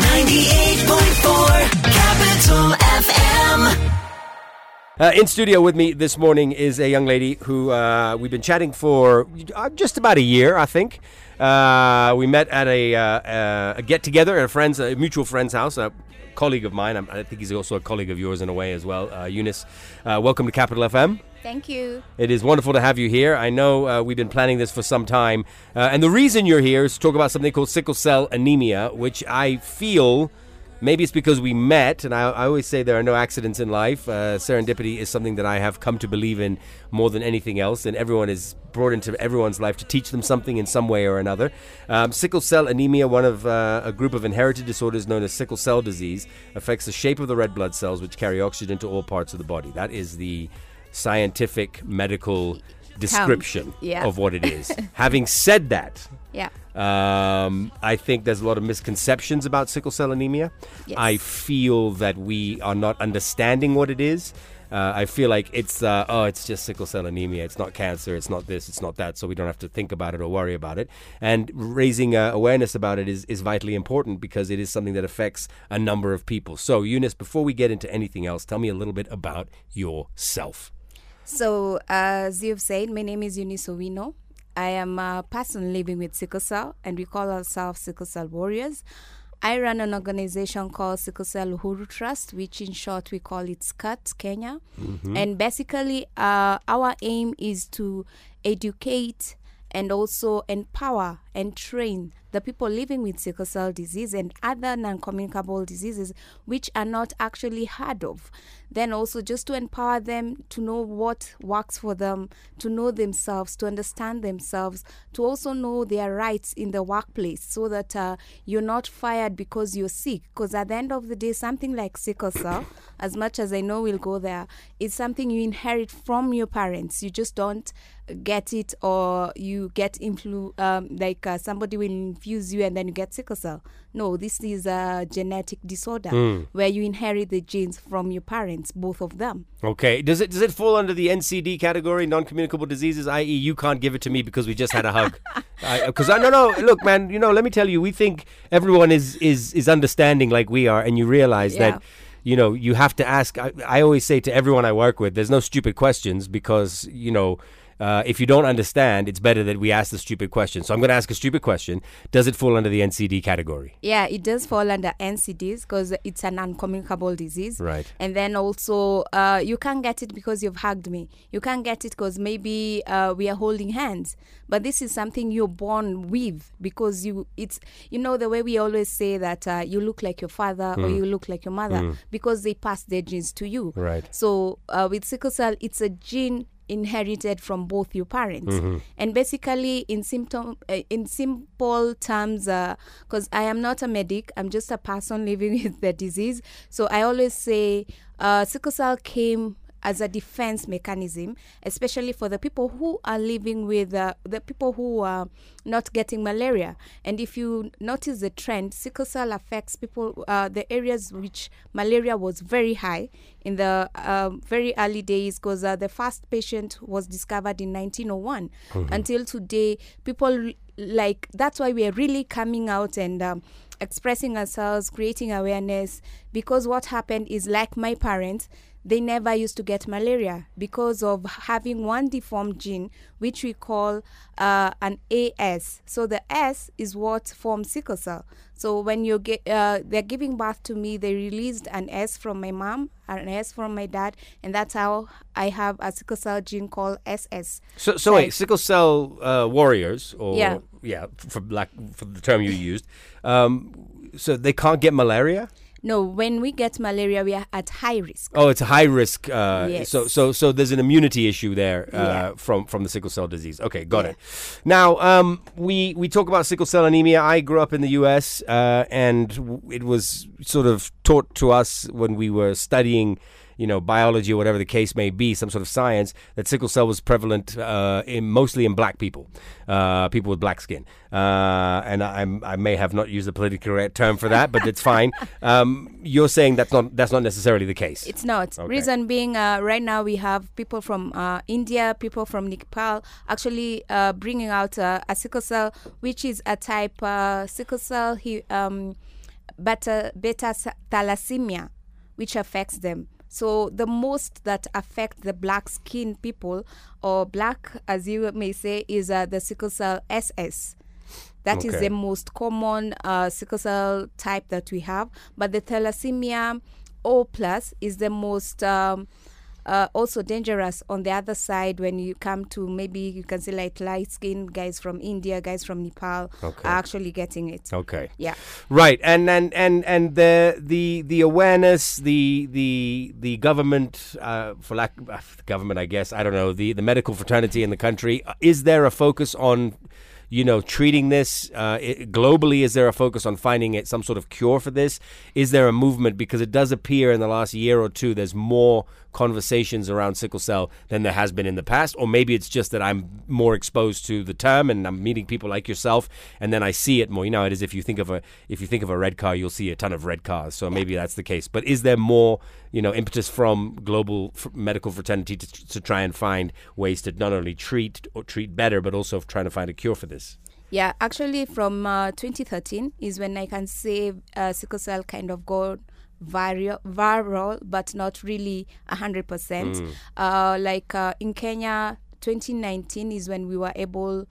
98.4 Capital FM. Uh, in studio with me this morning is a young lady who uh, we've been chatting for uh, just about a year, I think. Uh, we met at a, uh, uh, a get together at a friend's, a mutual friend's house. A colleague of mine. I think he's also a colleague of yours in a way as well. Eunice, welcome to Capital FM. Thank you. It is wonderful to have you here. I know uh, we've been planning this for some time, uh, and the reason you're here is to talk about something called sickle cell anemia, which I feel maybe it's because we met, and I, I always say there are no accidents in life. Uh, serendipity is something that I have come to believe in more than anything else, and everyone is brought into everyone's life to teach them something in some way or another. Um, sickle cell anemia, one of uh, a group of inherited disorders known as sickle cell disease, affects the shape of the red blood cells, which carry oxygen to all parts of the body. That is the scientific medical description yeah. of what it is. Having said that, Yeah. um, I think there's a lot of misconceptions about sickle cell anemia. Yes. I feel that we are not understanding what it is. Uh, I feel like it's uh, oh, it's just sickle cell anemia. It's not cancer. It's not this. It's not that. So we don't have to think about it or worry about it. And raising uh, awareness about it is is vitally important because it is something that affects a number of people. So Eunice, before we get into anything else, tell me a little bit about yourself. So, as you've said, my name is Eunice Owino. I am a person living with sickle cell, and we call ourselves sickle cell warriors. I run an organization called Sickle Cell Uhuru Trust, which in short we call it SCUT Kenya. And basically, uh, our aim is to educate and also empower and train the people living with sickle cell disease and other non communicable diseases which are not actually heard of. Then also just to empower them to know what works for them, to know themselves, to understand themselves, to also know their rights in the workplace so that uh, you're not fired because you're sick. Because at the end of the day, something like sickle cell, as much as I know we'll go there, is something you inherit from your parents. You just don't get it or you get influ um, like uh, somebody will infuse you and then you get sickle cell no this is a genetic disorder hmm. where you inherit the genes from your parents both of them Okay. Does it does it fall under the NCD category, non-communicable diseases? I.e., you can't give it to me because we just had a hug. Because I, no no look, man. You know, let me tell you, we think everyone is is is understanding like we are, and you realize Yeah. that. You know, you have to ask. I, I always say to everyone I work with, there's no stupid questions because, you know, uh, if you don't understand, it's better that we ask the stupid question. So I'm going to ask a stupid question. Does it fall under the NCD category? yeah it does fall under ncds because it's an uncommunicable disease Right. and then also uh, you can't get it because you've hugged me you can't get it because maybe uh, we are holding hands but this is something you're born with because you it's you know the way we always say that uh, you look like your father or you look like your mother because they pass their genes to you Right. so uh, with sickle cell it's a gene inherited from both your parents. And basically in symptom uh, in simple terms because i am not a medic i'm just a person living with the disease. So i always say uh, sickle cell came as a defense mechanism, especially for the people who are living with uh, the people who are not getting malaria. And if you notice the trend, sickle cell affects people, uh, the areas which malaria was very high in the um, very early days, because uh, the first patient was discovered in 1901. Until today, people like that's why we are really coming out and. Um, expressing ourselves, creating awareness. Because what happened is, like my parents, they never used to get malaria because of having one deformed gene, which we call uh, an AS. So the S is what forms sickle cell. So when you get, uh, they're giving birth to me, they released an S from my mom, an S from my dad, and that's how I have a sickle cell gene called SS. So, so wait, sickle cell uh, warriors, or Yeah. yeah, for black for the term you used. Um, so they can't get malaria. No, when we get malaria, we are at high risk. Oh, it's a high risk. Uh, Yes. So, so, so there's an immunity issue there uh, Yeah. from from the sickle cell disease. Okay, got Yeah. it. Now, um, we we talk about sickle cell anemia. I grew up in the U.S. Uh, and it was sort of taught to us when we were studying. You know, biology or whatever the case may be, some sort of science, that sickle cell was prevalent uh, in mostly in black people, uh, people with black skin. Uh, and I, I'm, may have not used the politically correct term for that, but it's fine. Um, you're saying that's not that's not necessarily the case. It's not. Okay. Reason being, uh, right now we have people from uh, India, people from Nepal, actually uh, bringing out uh, a sickle cell, which is a type uh, sickle cell. He, um, beta, beta thalassemia, which affects them. So the most that affect the black skin people, or black as you may say, is uh, the sickle cell SS. That is Okay. the most common uh, sickle cell type that we have. But the thalassemia O plus is the most um, uh, also dangerous on the other side when you come to maybe you can see like light skin guys from India, guys from Nepal Okay. are actually getting it. Okay. Yeah. Right, and and and and the the the awareness, the the the government, uh, for lack uh, government, I guess I don't know, the the medical fraternity in the country. uh, Is there a focus on, you know, treating this uh, i globally? Is there a focus on finding it some sort of cure for this? Is there a movement because it does appear in the last year or two there's more conversations around sickle cell than there has been in the past, or maybe it's just that I'm more exposed to the term and I'm meeting people like yourself, and then I see it more. You know, it is if you think of a if you think of a red car, you'll see a ton of red cars. So maybe that's the case. But is there more, you know, impetus from global f- medical fraternity to, to try and find ways to not only treat or treat better, but also trying to find a cure for this? Yeah, actually, from uh, 2013 is when I can say uh, sickle cell kind of go viral, viral but not really 100%. Uh, like uh, in Kenya, 2019 is when we were able.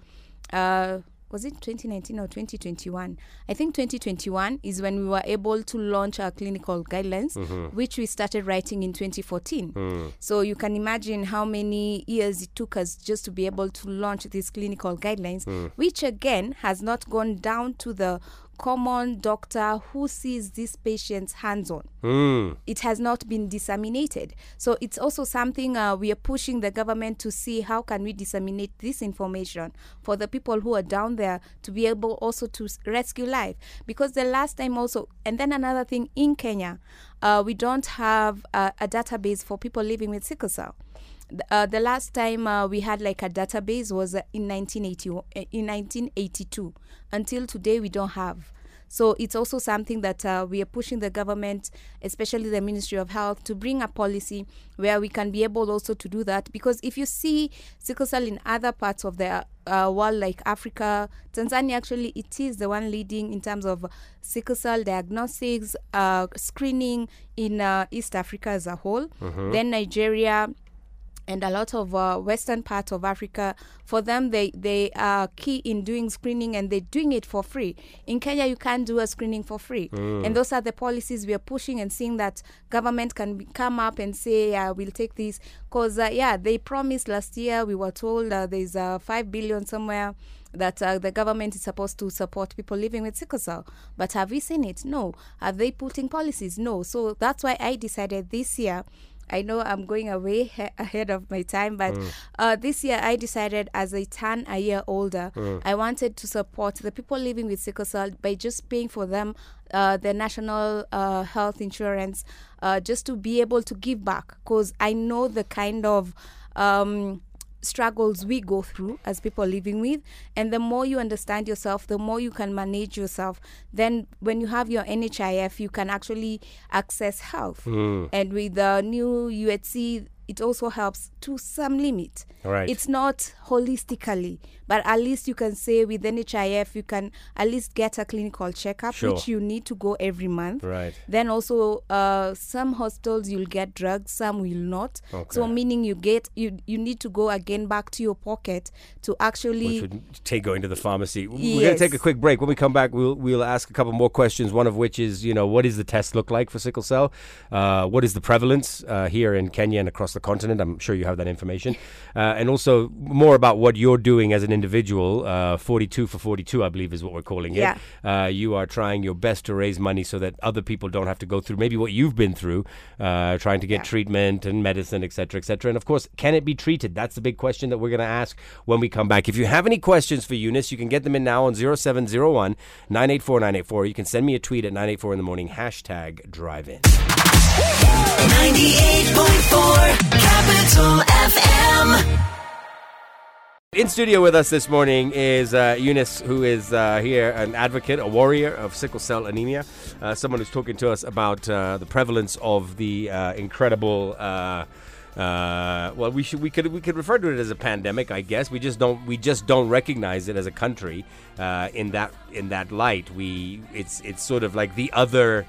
Uh, was it 2019 or 2021? I think 2021 is when we were able to launch our clinical guidelines, which we started writing in 2014. So you can imagine how many years it took us just to be able to launch these clinical guidelines, which again has not gone down to the common doctor who sees these patients hands on Mm. it has not been disseminated. So it's also something uh, we are pushing the government to see how can we disseminate this information for the people who are down there to be able also to rescue life. Because the last time also and then another thing in kenya uh, we don't have uh, a database for people living with sickle cell uh, the last time uh, we had like a database was uh, in 1980 uh, in 1982 until today we don't have so it's also something that uh, we are pushing the government, especially the Ministry of Health, to bring a policy where we can be able also to do that. Because if you see sickle cell in other parts of the uh, world, like Africa, Tanzania, actually, it is the one leading in terms of sickle cell diagnostics, uh, screening in uh, East Africa as a whole. Then Nigeria, and a lot of uh, western part of africa for them they they are key in doing screening and they're doing it for free in kenya you can't do a screening for free and those are the policies we are pushing and seeing that government can be, come up and say yeah we'll take this because uh, yeah they promised last year we were told uh, there's uh, 5 billion somewhere that uh, the government is supposed to support people living with sickle cell. But have we seen it? No. Are they putting policies? No. So that's why I decided this year. I know I'm going away he- ahead of my time, but uh, this year I decided as I turn a year older, I wanted to support the people living with sickle cell by just paying for them uh, the national uh, health insurance, uh, just to be able to give back. Because I know the kind of um, struggles we go through as people living with and the more you understand yourself the more you can manage yourself then when you have your nhif you can actually access health. Mm. And with the new uhc it also helps to some limit Right. it's not holistically but at least you can say with nhif you can at least get a clinical checkup Sure. which you need to go every month Right. then also uh, some hospitals you'll get drugs some will not Okay. so meaning you get you you need to go again back to your pocket to actually which would take going to the pharmacy. We're going to take a quick break. When we come back, we'll we'll ask a couple more questions. One of which is, you know, what does the test look like for sickle cell? Uh, what is the prevalence uh, here in Kenya and across the continent? I'm sure you have that information, uh, and also more about what you're doing as an individual. Uh, 42 for 42, I believe, is what we're calling it. Yeah. Uh, you are trying your best to raise money so that other people don't have to go through maybe what you've been through, uh, trying to get Yeah. treatment and medicine, et cetera, et cetera. And of course, can it be treated? That's the big question that we're going to ask when we come back. If you have any questions for Eunice, you can get them in now on 0701 984 984. You can send me a tweet at 984 in the morning, hashtag drive in. 98.4 Capital In studio with us this morning is uh, Eunice, who is uh, here, an advocate, a warrior of sickle cell anemia, uh, someone who's talking to us about uh, the prevalence of the uh, incredible uh, well, we should we could we could refer to it as a pandemic, I guess. We just don't we just don't recognize it as a country in that in that light. We it's it's sort of like the other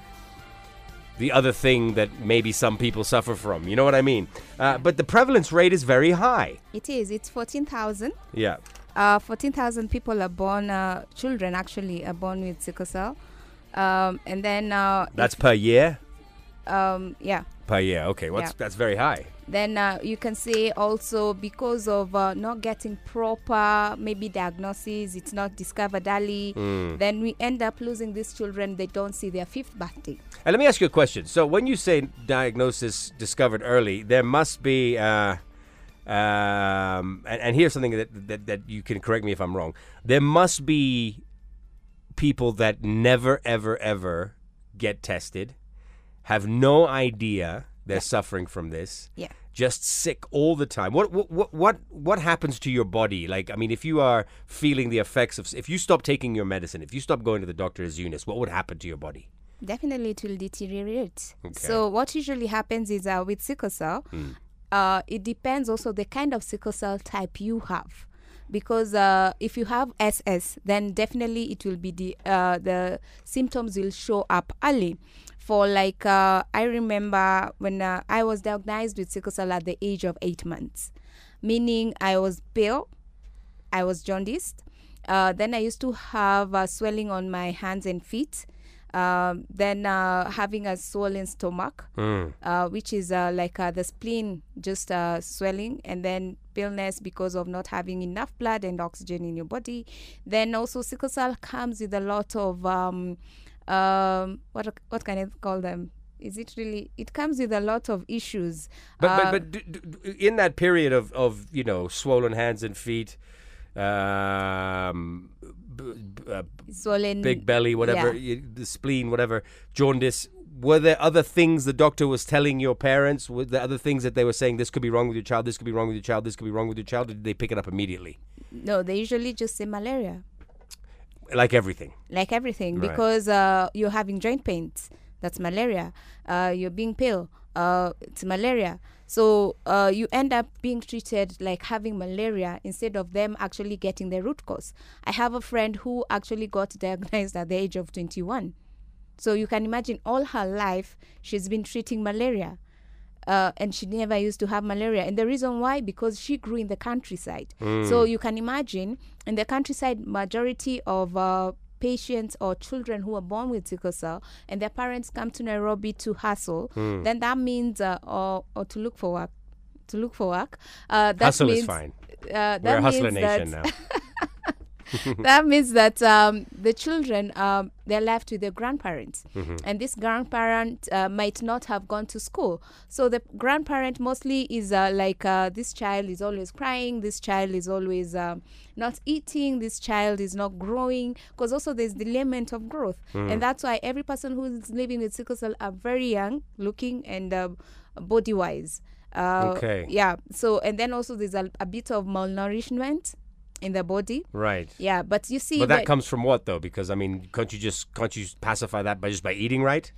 the other thing that maybe some people suffer from. You know what I mean? Uh, but the prevalence rate is very high. It is. It's 14,000. Yeah. Uh, 14,000 people are born, uh, children actually are born with sickle cell. Um, and then, uh, That's per year. um, yeah. Per year. Okay. What's Yeah. that's very high. Then uh, you can say also because of uh, not getting proper maybe diagnosis, it's not discovered early. Hmm. Then we end up losing these children. They don't see their fifth birthday. And let me ask you a question. So when you say diagnosis discovered early, there must be, uh, um, and, and here's something that, that that you can correct me if I'm wrong. There must be people that never, ever, ever get tested, have no idea they're suffering from this. Yeah. Just sick all the time. What what what what what happens to your body? Like, I mean, if you are feeling the effects of, if you stop taking your medicine, if you stop going to the doctor as Eunice, what would happen to your body? Definitely, it will deteriorate. Okay. So what usually happens is uh, with sickle cell, uh, it depends also the kind of sickle cell type you have. Because uh, if you have SS, then definitely it will be the uh, the symptoms will show up early. For like, uh, I remember when uh, I was diagnosed with sickle cell at the age of eight months, meaning I was pale, I was jaundiced. Uh, then I used to have uh, swelling on my hands and feet. Um, then uh, having a swollen stomach, uh, which is uh, like uh, the spleen just uh, swelling, and then paleness because of not having enough blood and oxygen in your body. Then also sickle cell comes with a lot of um, um, what what can I call them? Is it really? It comes with a lot of issues. But Uh, but but d- d- d- in that period of of you know swollen hands and feet, um, b- b- uh, swollen big belly, whatever, yeah. y the spleen, whatever, jaundice. Were there other things the doctor was telling your parents? Were there other things that they were saying? This could be wrong with your child. This could be wrong with your child. This could be wrong with your child. Or did they pick it up immediately? No, they usually just say malaria. Like everything. like everything Right. because uh, you're having joint pains that's malaria uh, you're being pale uh, it's malaria so uh, you end up being treated like having malaria instead of them actually getting the root cause i have a friend who actually got diagnosed at the age of 21 so you can imagine all her life she's been treating malaria uh, and she never used to have malaria. And the reason why, because she grew in the countryside. So you can imagine in the countryside, majority of uh, patients or children who are born with sickle cell and their parents come to Nairobi to hustle, then that means uh, or, or to look for work. To look for work. Uh, that Hustle means, is fine. Uh, that We're a hustler nation now. that means that um, the children um, they're left with their grandparents Mm-hmm. and this grandparent uh, might not have gone to school so the grandparent mostly is uh, like uh, this child is always crying this child is always um, not eating this child is not growing because also there's the element of growth Mm. and that's why every person who is living with sickle cell are very young looking and uh, body wise uh, Okay. yeah so and then also there's a, a bit of malnourishment in the body right. yeah, but you see, But that comes from what though? Because I mean, can't you just can't you pacify that by just by eating right?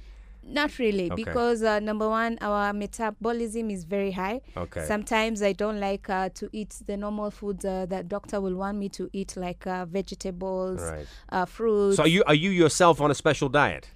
not really Okay. because uh, number one, our metabolism is very high. Okay. Sometimes I don't like uh, to eat the normal foods uh, that doctor will want me to eat, like uh, vegetables, Right. uh, fruits. So are you are you yourself on a special diet?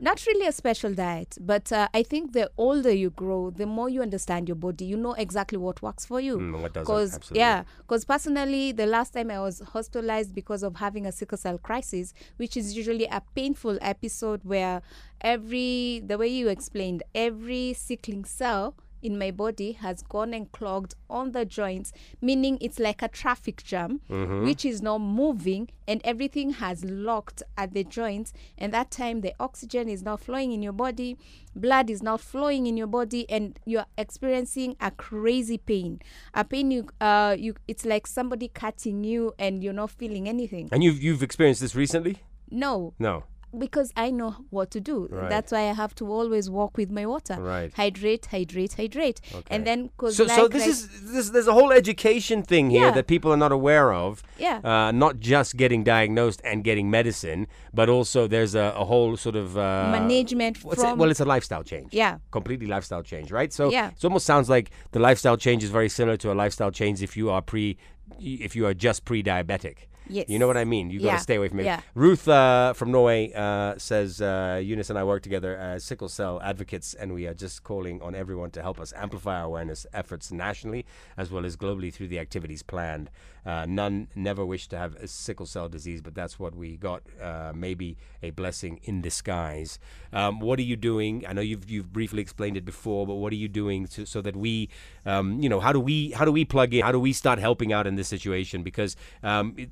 Not really a special diet, but uh, I think the older you grow, the more you understand your body. You know exactly what works for you. Mm, what doesn't, Cause, absolutely. yeah, because personally, the last time I was hospitalized because of having a sickle cell crisis, which is usually a painful episode where every, the way you explained, every sickling cell in my body has gone and clogged on the joints, meaning it's like a traffic jam, Mm-hmm. which is not moving and everything has locked at the joints. And that time, the oxygen is not flowing in your body, blood is not flowing in your body, and you're experiencing a crazy pain. A pain you, uh, you, it's like somebody cutting you and you're not feeling anything. And you've you've experienced this recently? No, No. Because I know what to do. Right. That's why I have to always walk with my water. Right. Hydrate, hydrate, hydrate. Okay. And then, cause So, like, so this like- is this, there's a whole education thing here Yeah. that people are not aware of. Yeah. Uh, not just getting diagnosed and getting medicine, but also there's a, a whole sort of uh, Management what's it? Well, it's a lifestyle change. Yeah. Completely lifestyle change, right? So Yeah. it almost sounds like the lifestyle change is very similar to a lifestyle change if you are pre, if you are just pre-diabetic. Yes. You know what I mean? You got to stay away from it. Yeah. Ruth uh, from Norway uh, says uh, Eunice and I work together as sickle cell advocates, and we are just calling on everyone to help us amplify our awareness efforts nationally as well as globally through the activities planned. Uh, none never wish to have a sickle cell disease, but that's what we got. Uh, maybe a blessing in disguise. Um, what are you doing? I know you've you've briefly explained it before, but what are you doing to, so that we, um, you know, how do we how do we plug in? How do we start helping out in this situation? Because um, it,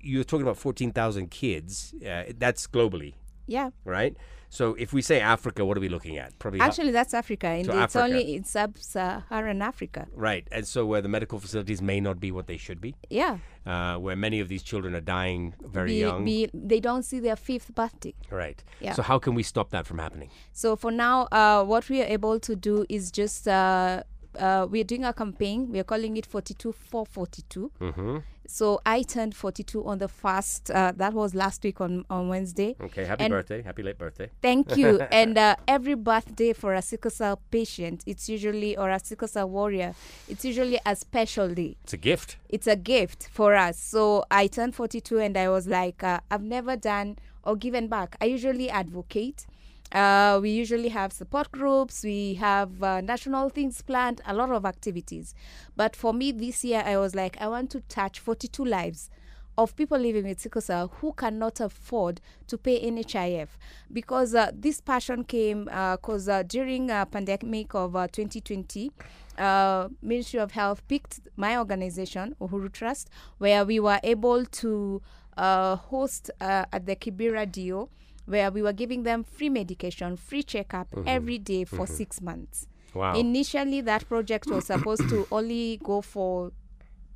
you're talking about 14,000 kids. Uh, that's globally, yeah. right? So if we say Africa, what are we looking at? Probably Actually, that's Africa. And it's Africa. only in sub-Saharan Africa. right. And so where the medical facilities may not be what they should be, Yeah. uh, where many of these children are dying very Be, young. be, they don't see their fifth birthday. right. Yeah. So how can we stop that from happening? So for now, uh, what we are able to do is just uh, uh, we're doing a campaign. We are calling it 42 for 42. Mm-hmm. So I turned 42 on the first. Uh, that was last week on on Wednesday. Okay. Happy And- birthday. Happy late birthday. Thank you. and uh, every birthday for a sickle cell patient, it's usually or a sickle cell warrior, it's usually a special day. It's a gift. it's a gift for us. So I turned 42 and I was like, uh, I've never done or given back. I usually advocate. Uh, we usually have support groups, we have uh, national things planned, a lot of activities. But for me this year, I was like, I want to touch 42 lives of people living with sickle cell who cannot afford to pay NHIF because uh, this passion came because uh, during uh, pandemic of uh, 2020 uh, Ministry of Health picked my organization Uhuru Trust where we were able to uh, host uh, at the Kibera Dio where we were giving them free medication free checkup mm-hmm. every day for mm-hmm. six months. Wow. Initially, that project was supposed to only go for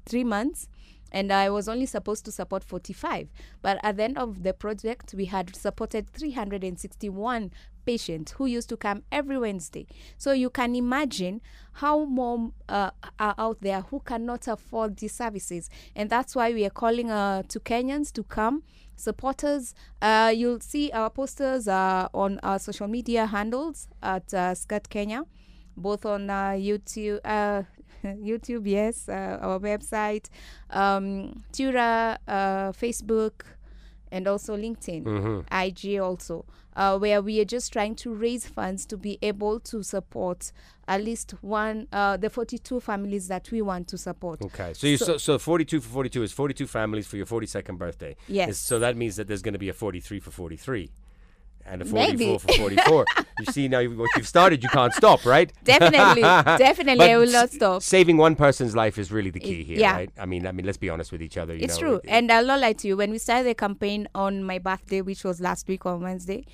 three months, and I was only supposed to support 45. But at the end of the project, we had supported 361 patients who used to come every Wednesday. So you can imagine how more uh, are out there who cannot afford these services, and that's why we are calling uh, to Kenyans to come. Supporters, uh, you'll see our posters uh, on our social media handles at uh, SCUT Kenya both on uh, YouTube, uh, YouTube, yes, uh, our website, um, Twitter, uh, Facebook, and also LinkedIn, IG also, uh, where we are just trying to raise funds to be able to support at least one, uh, the 42 families that we want to support. Okay, so you so, so 42 for 42 is 42 families for your 42nd birthday. Yes. Is- So that means that there's going to be a 43 for 43 and a 44 Maybe. for 44. you see now what you've started, you can't stop, right? Definitely, definitely, I will not stop. Saving one person's life is really the key here, yeah. right? I mean, I mean, let's be honest with each other. You It's know, true. it- And I'll not lie to you. When we started the campaign on my birthday, which was last week on Wednesday,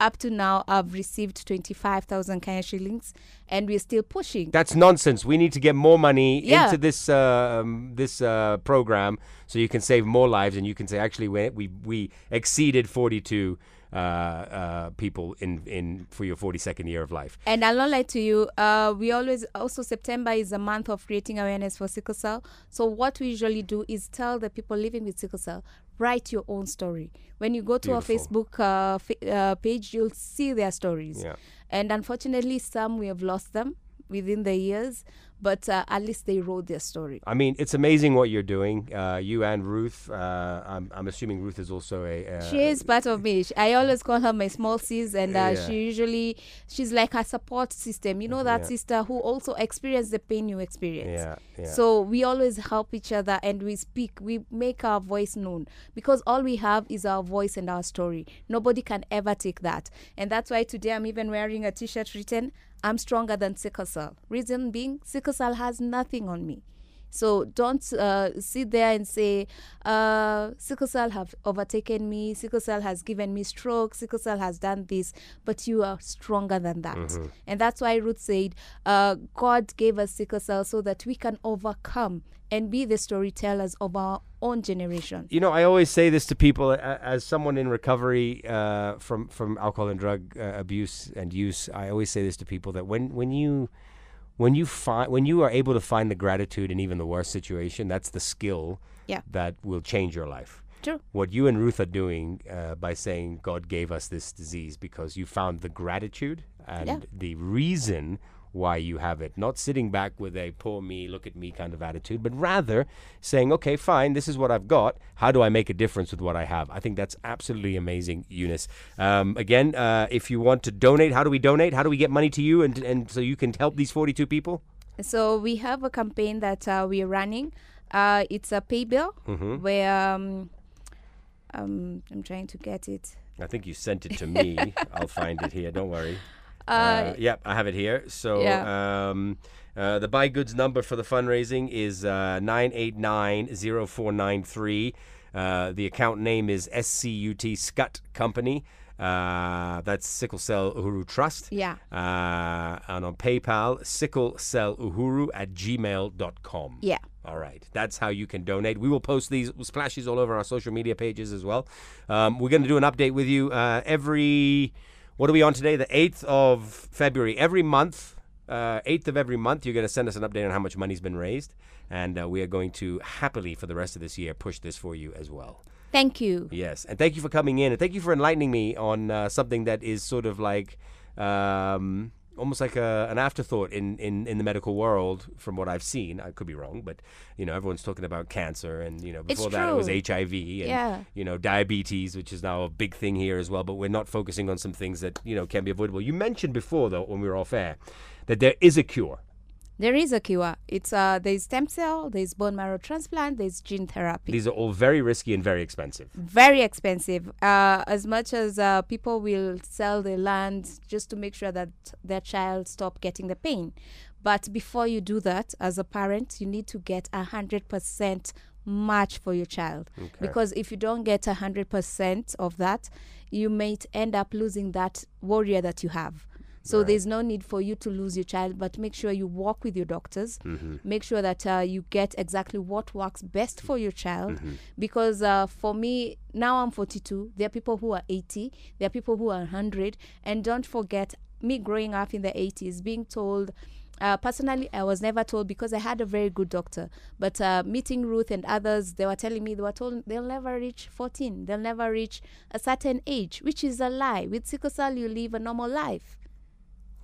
up to now, I've received 25,000 Kenya shillings and we're still pushing. That's nonsense. We need to get more money Yeah. into this uh, um, this uh, program so you can save more lives, and you can say actually we we, we exceeded 42 uh, uh, people in in for your 42nd year of life. And I'll not lie to you, uh, we always, also September is a month of creating awareness for sickle cell. So what we usually do is tell the people living with sickle cell, write your own story. When you go to our Facebook uh, fa- uh, page, you'll see their stories. Yeah. And unfortunately, some we have lost them within the years, but uh, at least they wrote their story. I mean, it's amazing what you're doing. Uh, you and Ruth. Uh, I'm, I'm assuming Ruth is also a. Uh, She is part of me. I always call her my small sis, and uh, Yeah. she usually she's like a support system. You know that Yeah. sister who also experienced the pain you experience. Yeah, yeah. So we always help each other, and we speak. We make our voice known because all we have is our voice and our story. Nobody can ever take that, and that's why today I'm even wearing a T-shirt written "I'm stronger than sickle cell." Reason being, sickle cell has nothing on me. So don't uh, sit there and say, uh, sickle cell have overtaken me, sickle cell has given me stroke, sickle cell has done this, but you are stronger than that. And that's why Ruth said, uh, God gave us sickle cell so that we can overcome and be the storytellers of our own generation. You know, I always say this to people as someone in recovery uh, from from alcohol and drug uh, abuse and use. I always say this to people that when when you when you find when you are able to find the gratitude in even the worst situation, that's the skill Yeah. that will change your life. True. What you and Ruth are doing uh, by saying God gave us this disease because you found the gratitude and Yeah. the reason why you have it. Not sitting back with a poor me, look at me kind of attitude, but rather saying, okay, fine, this is what I've got. How do I make a difference with what I have? I think that's absolutely amazing, Eunice. Um, again, uh, if you want to donate, how do we donate? How do we get money to you and, and so you can help these 42 people? So we have a campaign that uh, we're running. Uh, it's a pay bill Mm-hmm. where um, um, I'm trying to get it. I think you sent it to me. I'll find it here. Don't worry. Uh, yep, I have it here. So Yeah. um, uh, the buy goods number for the fundraising is uh, 9890493. Uh, the account name is SCUT Scut Company. Uh, that's Sickle Cell Uhuru Trust. Yeah. Uh, and on PayPal, sicklecelluhuru at gmail.com. Yeah. All right. That's how you can donate. We will post these splashes all over our social media pages as well. Um, we're going to do an update with you uh, every. What are we on today? The 8th of February. Every month, uh, 8th of every month, you're going to send us an update on how much money's been raised. And uh, we are going to happily, for the rest of this year, push this for you as well. Thank you. Yes, and thank you for coming in, and thank you for enlightening me on uh, something that is sort of like um, almost like a, an afterthought in, in, in the medical world, from what I've seen. I could be wrong, but you know, everyone's talking about cancer, and you know, before that it was. HIV, and Yeah. you know, diabetes, which is now a big thing here as well. But we're not focusing on some things that you know can be avoidable. You mentioned before, though, when we were off air, that there is a cure. There is a cure. It's uh, there's stem cell, there's bone marrow transplant, there's gene therapy. These are all very risky and very expensive. very expensive. Uh, as much as uh, people will sell their land just to make sure that their child stop getting the pain, but before you do that, as a parent, you need to get a hundred percent match for your child. okay. Because if you don't get a hundred percent of that, you might end up losing that warrior that you have. So there's no need for you to lose your child, but make sure you walk with your doctors. Make sure that uh, you get exactly what works best for your child. Because uh, for me, now I'm 42. There are people who are 80. There are people who are 100. And don't forget, me growing up in the 80s, being told. Uh, personally, I was never told because I had a very good doctor. But uh, meeting Ruth and others, they were telling me they were told they'll never reach 14. They'll never reach a certain age, which is a lie. With sickle cell, you live a normal life.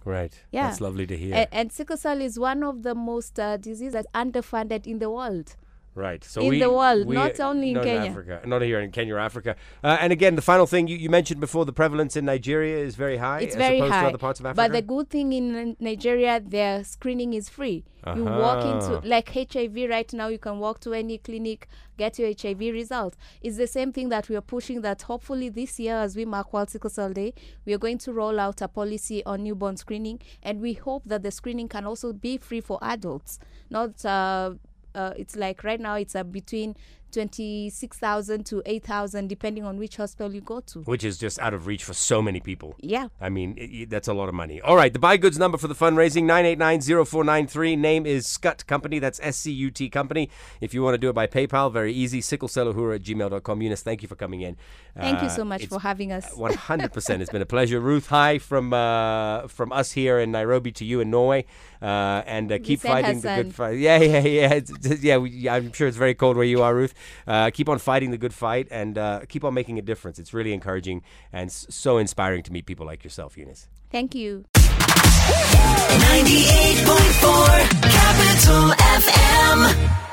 Right. Yeah. That's lovely to hear. A- And, sickle cell is one of the most uh, diseases that's underfunded in the world. Right. So In we, the world, we- not only in not Kenya. Africa, not here in Kenya or Africa. Uh, and again, the final thing you, you mentioned before, the prevalence in Nigeria is very high It's as very opposed high. to other parts of Africa. But the good thing in Nigeria, their screening is free. You walk Uh-huh. into, like HIV right now, you can walk to any clinic, get your HIV result. It's the same thing that we are pushing that hopefully this year, as we mark World Sickle Cell Day, we are going to roll out a policy on newborn screening. And we hope that the screening can also be free for adults. Not, uh, uh, it's like right now, it's uh, between 26,000 to 8,000, depending on which hospital you go to. which is just out of reach for so many people. Yeah. I mean, i i- that's a lot of money. All right, the buy goods number for the fundraising, 9890493. Name is Scut Company. That's S-C-U-T Company. If you want to do it by PayPal, very easy. Sicklecelluhuru at gmail.com. Eunice, thank you for coming in. Thank you Uh, so much for having us. 100%. It's been a pleasure. Ruth, hi from uh, from us here in Nairobi to you in Norway. Uh, and uh, keep fighting the good fight. Yeah, yeah, yeah. It's, yeah, we, yeah, I'm sure it's very cold where you are, Ruth. Uh, keep on fighting the good fight and uh, keep on making a difference. It's really encouraging and so inspiring to meet people like yourself, Eunice. Thank you. 98.4 Capital FM.